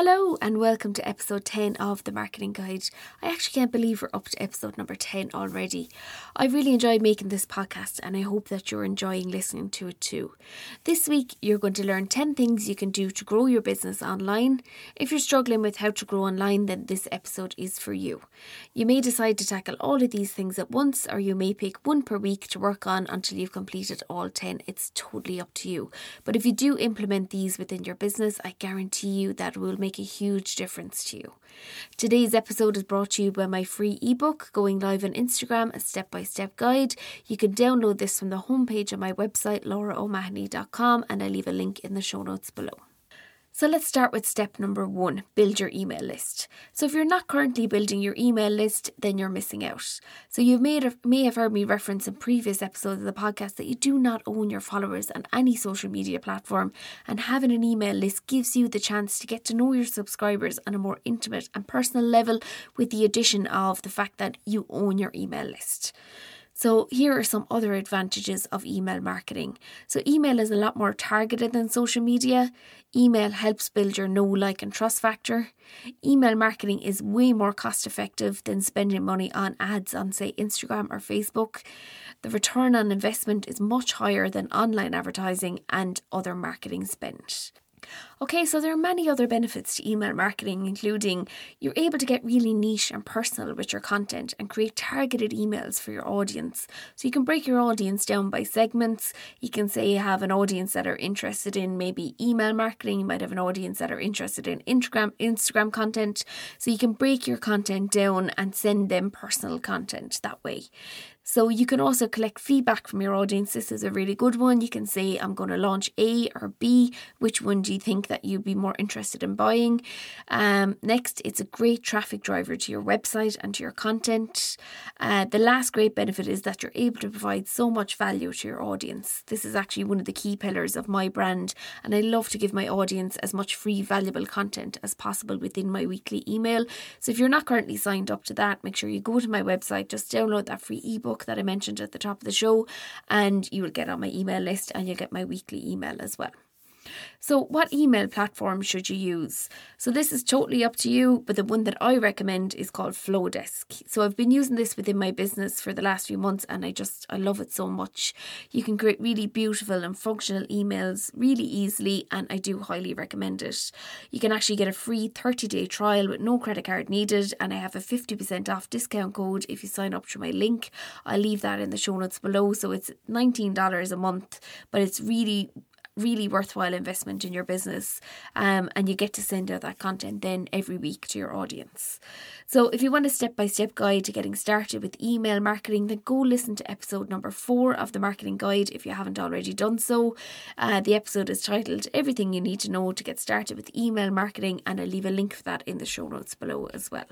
Hello and welcome to episode 10 of the Marketing Guide. I actually can't believe we're up to episode number 10 already. I really enjoyed making this podcast and I hope that you're enjoying listening to it too. This week, you're going to learn 10 things you can do to grow your business online. If you're struggling with how to grow online, then this episode is for you. You may decide to tackle all of these things at once or you may pick one per week to work on until you've completed all 10. It's totally up to you. But if you do implement these within your business, I guarantee you that will make make a huge difference to you. Today's episode is brought to you by my free ebook, Going Live on Instagram, a step by step guide. You can download this from the homepage of my website, lauraomahony.com, and I leave a link in the show notes below. So let's start with step number one build your email list. So if you're not currently building your email list, then you're missing out. So you may have, may have heard me reference in previous episodes of the podcast that you do not own your followers on any social media platform, and having an email list gives you the chance to get to know your subscribers on a more intimate and personal level with the addition of the fact that you own your email list. So, here are some other advantages of email marketing. So, email is a lot more targeted than social media. Email helps build your know, like, and trust factor. Email marketing is way more cost effective than spending money on ads on, say, Instagram or Facebook. The return on investment is much higher than online advertising and other marketing spend. Okay, so there are many other benefits to email marketing, including you're able to get really niche and personal with your content and create targeted emails for your audience. So you can break your audience down by segments. You can say you have an audience that are interested in maybe email marketing, you might have an audience that are interested in Instagram Instagram content. So you can break your content down and send them personal content that way. So you can also collect feedback from your audience. This is a really good one. You can say, I'm going to launch A or B. Which one do you think that you'd be more interested in buying? Um, next, it's a great traffic driver to your website and to your content. Uh, the last great benefit is that you're able to provide so much value to your audience. This is actually one of the key pillars of my brand, and I love to give my audience as much free, valuable content as possible within my weekly email. So if you're not currently signed up to that, make sure you go to my website, just download that free ebook book that I mentioned at the top of the show, and you will get on my email list and you'll get my weekly email as well. So, what email platform should you use? So, this is totally up to you, but the one that I recommend is called Flodesk. So, I've been using this within my business for the last few months and I just I love it so much. You can create really beautiful and functional emails really easily, and I do highly recommend it. You can actually get a free 30 day trial with no credit card needed, and I have a 50% off discount code if you sign up through my link. I'll leave that in the show notes below. So, it's $19 a month, but it's really really worthwhile investment in your business um, and you get to send out that content then every week to your audience. So if you want a step-by-step guide to getting started with email marketing, then go listen to episode number four of the marketing guide if you haven't already done so. Uh, the episode is titled Everything You Need to Know to Get Started with Email Marketing and I'll leave a link for that in the show notes below as well.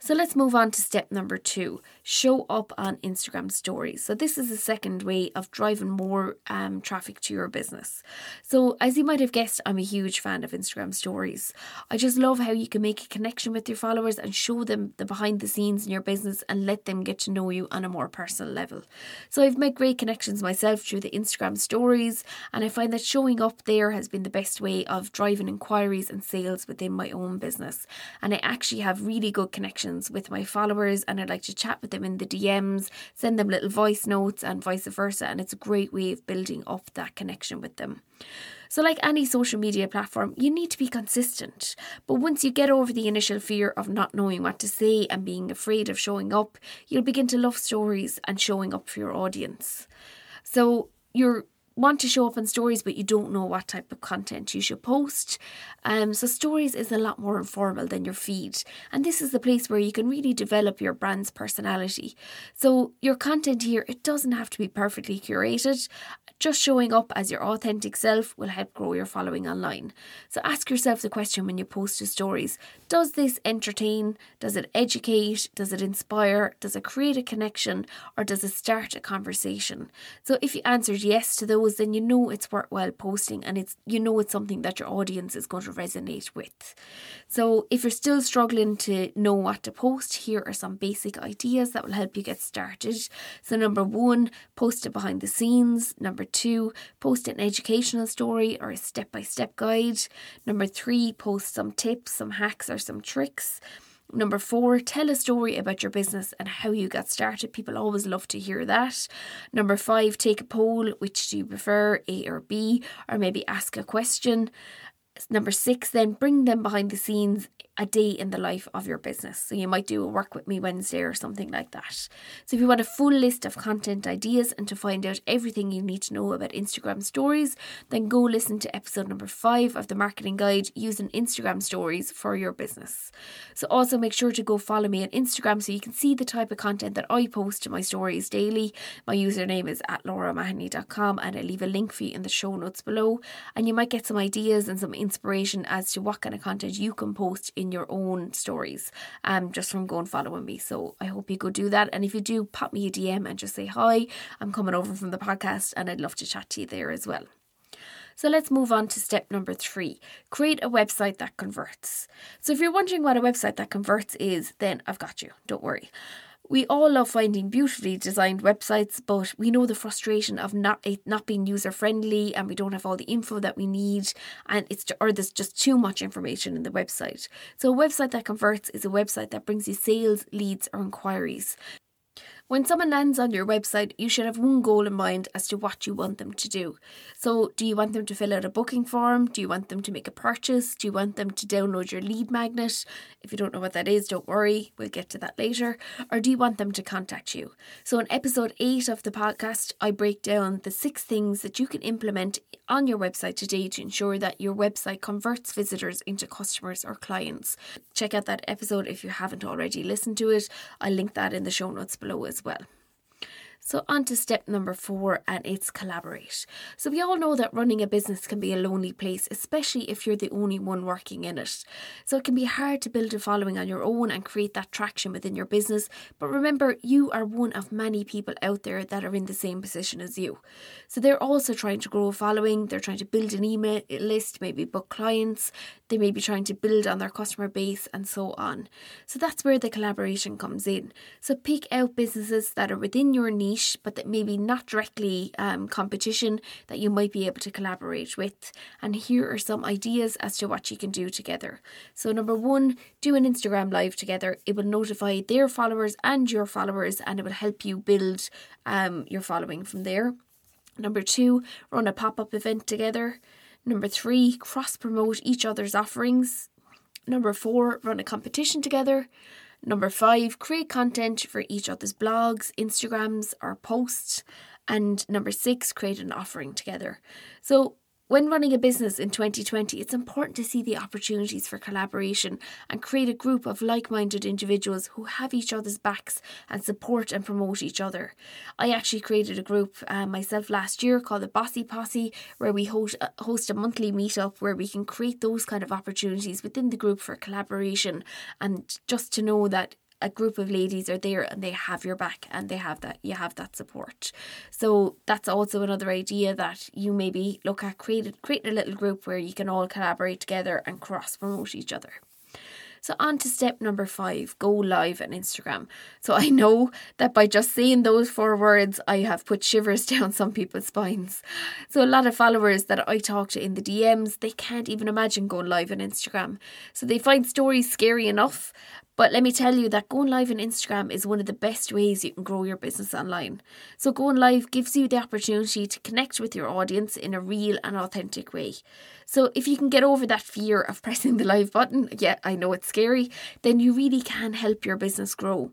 So let's move on to step number two show up on Instagram stories. So, this is the second way of driving more um, traffic to your business. So, as you might have guessed, I'm a huge fan of Instagram stories. I just love how you can make a connection with your followers and show them the behind the scenes in your business and let them get to know you on a more personal level. So, I've made great connections myself through the Instagram stories, and I find that showing up there has been the best way of driving inquiries and sales within my own business. And I actually have really good connections with my followers and I'd like to chat with them in the DMs, send them little voice notes and vice versa. And it's a great way of building up that connection with them. So, like any social media platform, you need to be consistent. But once you get over the initial fear of not knowing what to say and being afraid of showing up, you'll begin to love stories and showing up for your audience. So, you're want to show up on stories, but you don't know what type of content you should post. Um, so, stories is a lot more informal than your feed. And this is the place where you can really develop your brand's personality. So, your content here, it doesn't have to be perfectly curated. Just showing up as your authentic self will help grow your following online. So, ask yourself the question when you post to stories Does this entertain? Does it educate? Does it inspire? Does it create a connection? Or does it start a conversation? So, if you answered yes to those, then you know it's worthwhile posting and it's you know it's something that your audience is going to resonate with. So if you're still struggling to know what to post, here are some basic ideas that will help you get started. So number one, post it behind the scenes. Number two, post an educational story or a step-by-step guide. Number three, post some tips, some hacks or some tricks. Number four, tell a story about your business and how you got started. People always love to hear that. Number five, take a poll. Which do you prefer, A or B? Or maybe ask a question. Number six, then bring them behind the scenes a day in the life of your business. So you might do a work with me Wednesday or something like that. So if you want a full list of content ideas and to find out everything you need to know about Instagram stories, then go listen to episode number five of the marketing guide using Instagram stories for your business. So also make sure to go follow me on Instagram so you can see the type of content that I post to my stories daily. My username is at lauraomahony.com and I leave a link for you in the show notes below. And you might get some ideas and some inspiration as to what kind of content you can post in your own stories um, just from going following me. So I hope you go do that. And if you do, pop me a DM and just say hi. I'm coming over from the podcast and I'd love to chat to you there as well. So let's move on to step number three create a website that converts. So if you're wondering what a website that converts is, then I've got you. Don't worry. We all love finding beautifully designed websites, but we know the frustration of not it not being user friendly and we don't have all the info that we need and it's or there's just too much information in the website. So a website that converts is a website that brings you sales, leads or inquiries. When someone lands on your website, you should have one goal in mind as to what you want them to do. So, do you want them to fill out a booking form? Do you want them to make a purchase? Do you want them to download your lead magnet? If you don't know what that is, don't worry, we'll get to that later. Or do you want them to contact you? So, in episode 8 of the podcast, I break down the six things that you can implement on your website today to ensure that your website converts visitors into customers or clients. Check out that episode if you haven't already listened to it. I'll link that in the show notes below as well. So, on to step number four, and it's collaborate. So, we all know that running a business can be a lonely place, especially if you're the only one working in it. So, it can be hard to build a following on your own and create that traction within your business. But remember, you are one of many people out there that are in the same position as you. So, they're also trying to grow a following, they're trying to build an email list, maybe book clients, they may be trying to build on their customer base, and so on. So, that's where the collaboration comes in. So, pick out businesses that are within your niche niche, but that maybe not directly um, competition that you might be able to collaborate with. And here are some ideas as to what you can do together. So, number one, do an Instagram live together. It will notify their followers and your followers, and it will help you build um, your following from there. Number two, run a pop up event together. Number three, cross promote each other's offerings. Number four, run a competition together. Number five, create content for each other's blogs, Instagrams, or posts. And number six, create an offering together. So when running a business in 2020, it's important to see the opportunities for collaboration and create a group of like minded individuals who have each other's backs and support and promote each other. I actually created a group uh, myself last year called the Bossy Posse, where we host, uh, host a monthly meetup where we can create those kind of opportunities within the group for collaboration and just to know that a group of ladies are there and they have your back and they have that you have that support so that's also another idea that you maybe look at creating creating a little group where you can all collaborate together and cross promote each other so, on to step number five go live on Instagram. So, I know that by just saying those four words, I have put shivers down some people's spines. So, a lot of followers that I talk to in the DMs, they can't even imagine going live on Instagram. So, they find stories scary enough, But let me tell you that going live on Instagram is one of the best ways you can grow your business online. So, going live gives you the opportunity to connect with your audience in a real and authentic way. So, if you can get over that fear of pressing the live button, yeah, I know it's scary, then you really can help your business grow.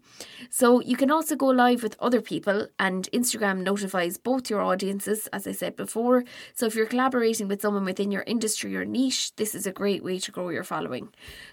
So, you can also go live with other people, and Instagram notifies both your audiences, as I said before. So, if you're collaborating with someone within your industry or niche, this is a great way to grow your following.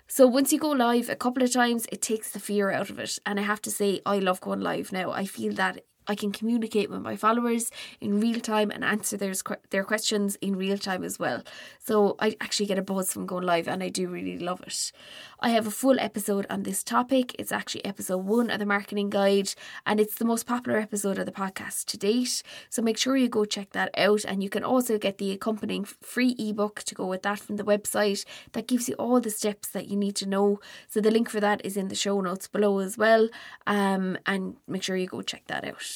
So, once you go live a couple of times, it takes the fear out of it. And I have to say, I love going live now. I feel that I can communicate with my followers in real time and answer their, their questions in real time as well. So I actually get a buzz from going live and I do really love it. I have a full episode on this topic. It's actually episode one of the marketing guide and it's the most popular episode of the podcast to date. So make sure you go check that out and you can also get the accompanying free ebook to go with that from the website that gives you all the steps that you need to know. So the link for that is in the show notes below as well. Um, and make sure you go check that out.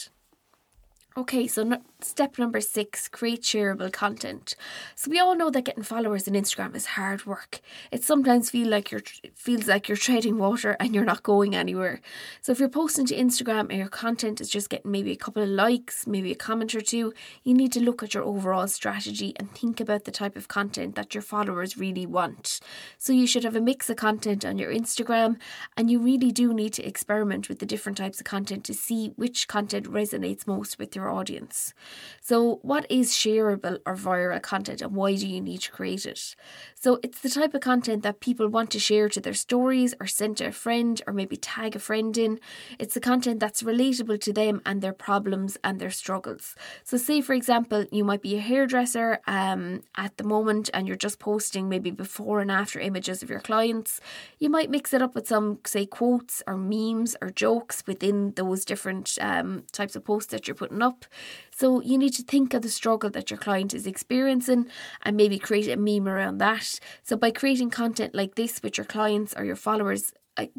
Okay, so no, step number six create shareable content. So we all know that getting followers on Instagram is hard work. It sometimes feel like you're feels like you're treading water and you're not going anywhere. So if you're posting to Instagram and your content is just getting maybe a couple of likes, maybe a comment or two, you need to look at your overall strategy and think about the type of content that your followers really want. So you should have a mix of content on your Instagram, and you really do need to experiment with the different types of content to see which content resonates most with your your audience. So, what is shareable or viral content and why do you need to create it? So, it's the type of content that people want to share to their stories or send to a friend or maybe tag a friend in. It's the content that's relatable to them and their problems and their struggles. So, say for example, you might be a hairdresser um, at the moment and you're just posting maybe before and after images of your clients. You might mix it up with some, say, quotes or memes or jokes within those different um, types of posts that you're putting up up. So you need to think of the struggle that your client is experiencing and maybe create a meme around that. So by creating content like this with your clients or your followers,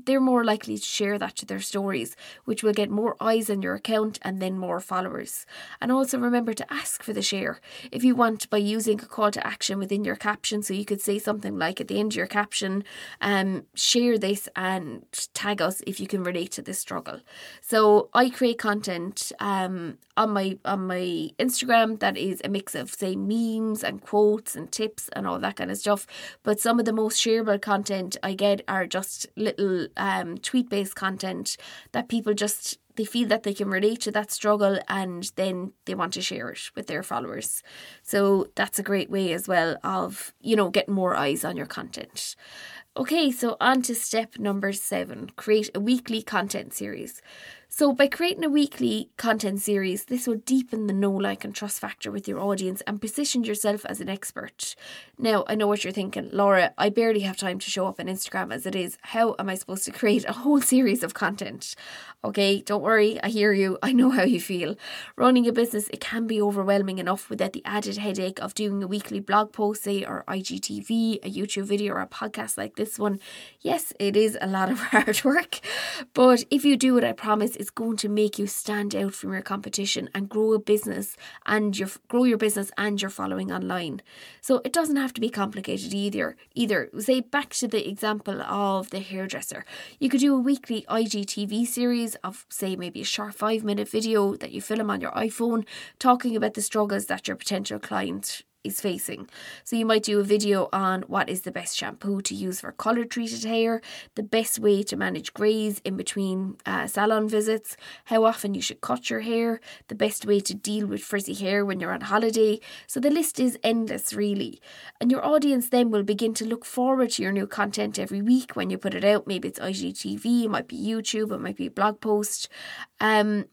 they're more likely to share that to their stories, which will get more eyes on your account and then more followers. And also remember to ask for the share if you want by using a call to action within your caption. So you could say something like at the end of your caption, um, share this and tag us if you can relate to this struggle. So I create content um, on my on my Instagram that is a mix of say memes and quotes and tips and all that kind of stuff. But some of the most shareable content I get are just little um, tweet based content that people just they feel that they can relate to that struggle and then they want to share it with their followers. So that's a great way as well of, you know, getting more eyes on your content. Okay, so on to step number seven create a weekly content series. So, by creating a weekly content series, this will deepen the know, like, and trust factor with your audience and position yourself as an expert. Now, I know what you're thinking, Laura, I barely have time to show up on Instagram as it is. How am I supposed to create a whole series of content? Okay, don't worry, I hear you, I know how you feel. Running a business, it can be overwhelming enough without the added headache of doing a weekly blog post, say, or IGTV, a YouTube video, or a podcast like this one. Yes, it is a lot of hard work, but if you do it, I promise is going to make you stand out from your competition and grow a business and your grow your business and your following online. So it doesn't have to be complicated either. Either say back to the example of the hairdresser. You could do a weekly IGTV series of say maybe a short 5 minute video that you film on your iPhone talking about the struggles that your potential client is facing. So you might do a video on what is the best shampoo to use for colour treated hair, the best way to manage greys in between uh, salon visits, how often you should cut your hair, the best way to deal with frizzy hair when you're on holiday. So the list is endless, really. And your audience then will begin to look forward to your new content every week when you put it out. Maybe it's IGTV, it might be YouTube, it might be a blog post. Um,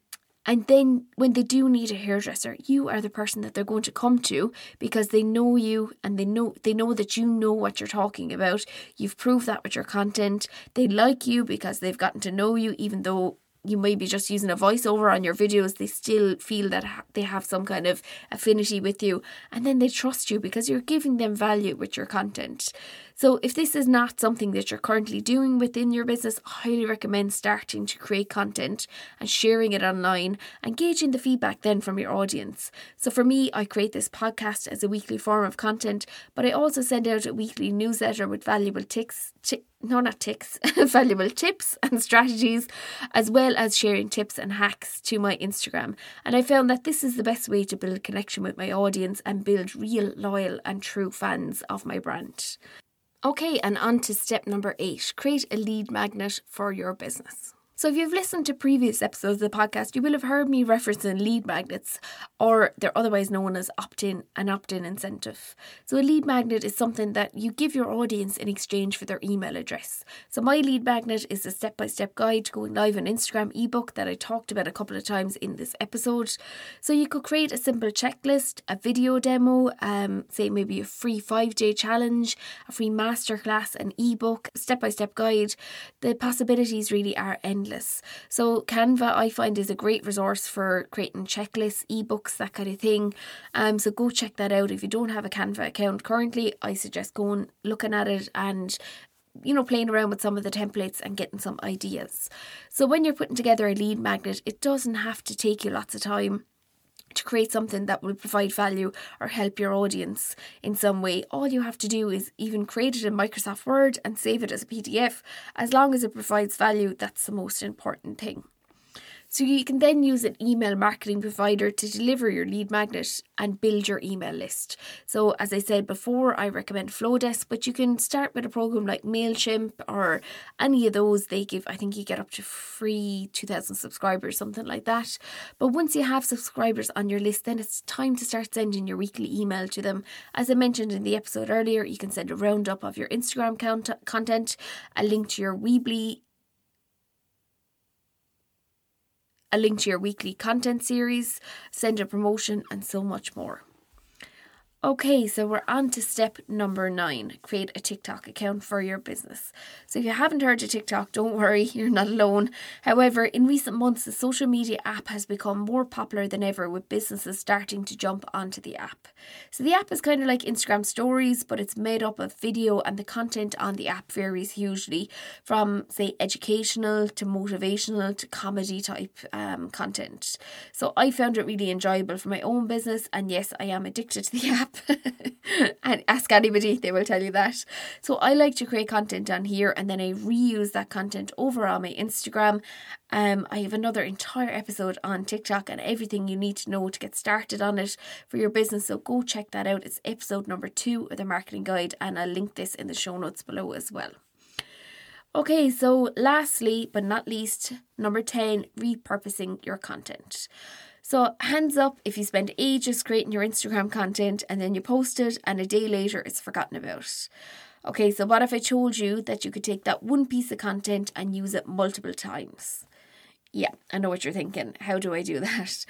and then when they do need a hairdresser, you are the person that they're going to come to because they know you and they know they know that you know what you're talking about. You've proved that with your content. They like you because they've gotten to know you even though you may be just using a voiceover on your videos, they still feel that they have some kind of affinity with you. And then they trust you because you're giving them value with your content. So, if this is not something that you're currently doing within your business, I highly recommend starting to create content and sharing it online and gauging the feedback then from your audience. So, for me, I create this podcast as a weekly form of content, but I also send out a weekly newsletter with valuable tips. T- no, not ticks, valuable tips and strategies, as well as sharing tips and hacks to my Instagram. And I found that this is the best way to build connection with my audience and build real, loyal, and true fans of my brand. Okay, and on to step number eight create a lead magnet for your business. So, if you've listened to previous episodes of the podcast, you will have heard me referencing lead magnets, or they're otherwise known as opt in and opt in incentive. So, a lead magnet is something that you give your audience in exchange for their email address. So, my lead magnet is a step by step guide to going live on Instagram ebook that I talked about a couple of times in this episode. So, you could create a simple checklist, a video demo, um, say maybe a free five day challenge, a free masterclass, an ebook, step by step guide. The possibilities really are endless endless. So Canva I find is a great resource for creating checklists, ebooks, that kind of thing. Um, so go check that out. If you don't have a Canva account currently, I suggest going looking at it and you know, playing around with some of the templates and getting some ideas. So, when you're putting together a lead magnet, it doesn't have to take you lots of time to create something that will provide value or help your audience in some way, all you have to do is even create it in Microsoft Word and save it as a PDF. As long as it provides value, that's the most important thing. So you can then use an email marketing provider to deliver your lead magnet and build your email list. So as I said before, I recommend Flodesk, but you can start with a program like Mailchimp or any of those. They give, I think you get up to free 2000 subscribers, something like that. But once you have subscribers on your list, then it's time to start sending your weekly email to them. As I mentioned in the episode earlier, you can send a roundup of your Instagram count- content, a link to your Weebly a link to your weekly content series, send a promotion, and so much more. Okay, so we're on to step number nine create a TikTok account for your business. So, if you haven't heard of TikTok, don't worry, you're not alone. However, in recent months, the social media app has become more popular than ever, with businesses starting to jump onto the app. So, the app is kind of like Instagram stories, but it's made up of video, and the content on the app varies hugely from, say, educational to motivational to comedy type um, content. So, I found it really enjoyable for my own business, and yes, I am addicted to the app. and ask anybody, they will tell you that. So I like to create content on here and then I reuse that content over on my Instagram. Um, I have another entire episode on TikTok and everything you need to know to get started on it for your business. So go check that out. It's episode number two of the marketing guide, and I'll link this in the show notes below as well. Okay, so lastly but not least, number 10, repurposing your content. So, hands up if you spend ages creating your Instagram content and then you post it and a day later it's forgotten about. Okay, so what if I told you that you could take that one piece of content and use it multiple times? Yeah, I know what you're thinking. How do I do that?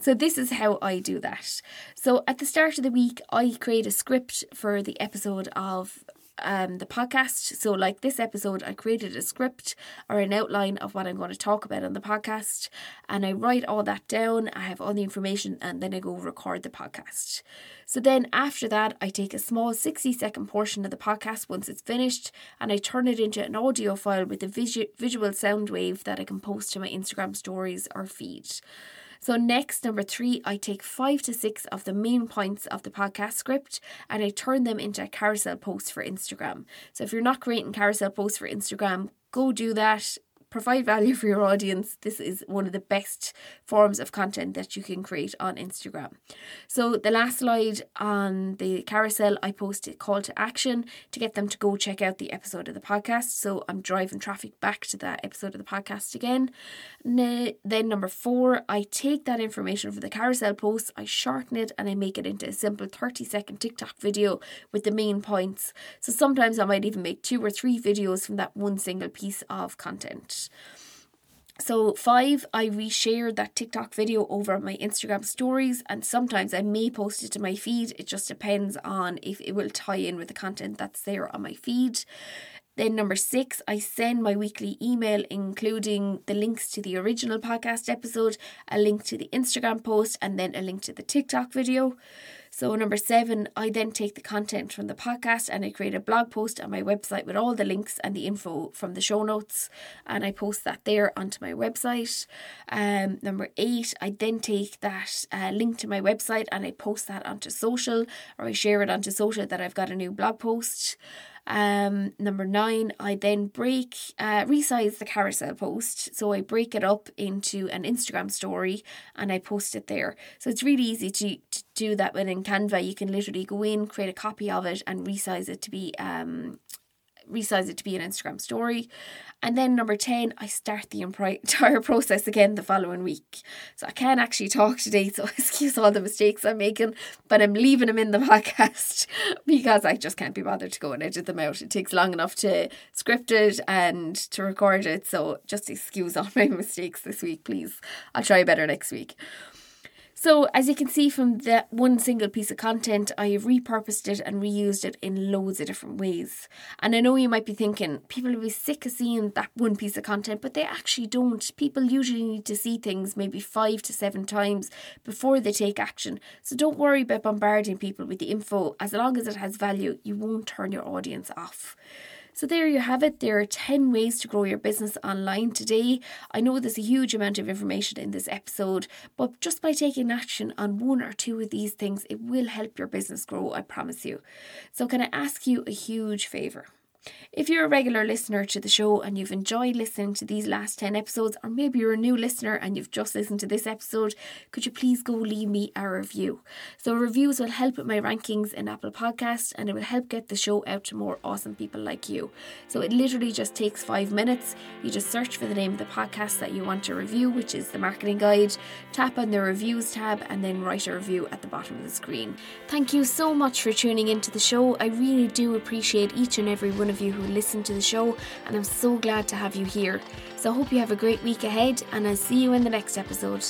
So, this is how I do that. So, at the start of the week, I create a script for the episode of um, the podcast. So, like this episode, I created a script or an outline of what I'm going to talk about on the podcast, and I write all that down. I have all the information, and then I go record the podcast. So, then after that, I take a small 60 second portion of the podcast once it's finished, and I turn it into an audio file with a visu- visual sound wave that I can post to my Instagram stories or feed. So, next, number three, I take five to six of the main points of the podcast script and I turn them into a carousel post for Instagram. So, if you're not creating carousel posts for Instagram, go do that provide value for your audience, this is one of the best forms of content that you can create on Instagram. So, the last slide on the carousel, I post a call to action to get them to go check out the episode of the podcast. So, I'm driving traffic back to that episode of the podcast again. Then, number four, I take that information from the carousel post, I shorten it, and I make it into a simple 30 second TikTok video with the main points. So, sometimes I might even make two or three videos from that one single piece of content. So, five, I reshare that TikTok video over my Instagram stories, and sometimes I may post it to my feed. It just depends on if it will tie in with the content that's there on my feed. Then, number six, I send my weekly email, including the links to the original podcast episode, a link to the Instagram post, and then a link to the TikTok video. So, number seven, I then take the content from the podcast and I create a blog post on my website with all the links and the info from the show notes, and I post that there onto my website. Um, number eight, I then take that uh, link to my website and I post that onto social or I share it onto social that I've got a new blog post. Um, number nine, I then break, uh, resize the carousel post. So I break it up into an Instagram story and I post it there. So it's really easy to, to do that within Canva. You can literally go in, create a copy of it, and resize it to be um, resize it to be an Instagram story. And then number 10, I start the entire process again the following week. So I can't actually talk today, so excuse all the mistakes I'm making, but I'm leaving them in the podcast because I just can't be bothered to go and edit them out. It takes long enough to script it and to record it, so just excuse all my mistakes this week, please. I'll try better next week. So, as you can see from that one single piece of content, I have repurposed it and reused it in loads of different ways. And I know you might be thinking, people will be sick of seeing that one piece of content, but they actually don't. People usually need to see things maybe five to seven times before they take action. So, don't worry about bombarding people with the info. As long as it has value, you won't turn your audience off. So, there you have it. There are 10 ways to grow your business online today. I know there's a huge amount of information in this episode, but just by taking action on one or two of these things, it will help your business grow, I promise you. So, can I ask you a huge favour? If you're a regular listener to the show and you've enjoyed listening to these last 10 episodes, or maybe you're a new listener and you've just listened to this episode, could you please go leave me a review? So, reviews will help with my rankings in Apple Podcasts and it will help get the show out to more awesome people like you. So, it literally just takes five minutes. You just search for the name of the podcast that you want to review, which is the Marketing Guide, tap on the Reviews tab, and then write a review at the bottom of the screen. Thank you so much for tuning into the show. I really do appreciate each and every one of you who listen to the show, and I'm so glad to have you here. So I hope you have a great week ahead, and I'll see you in the next episode.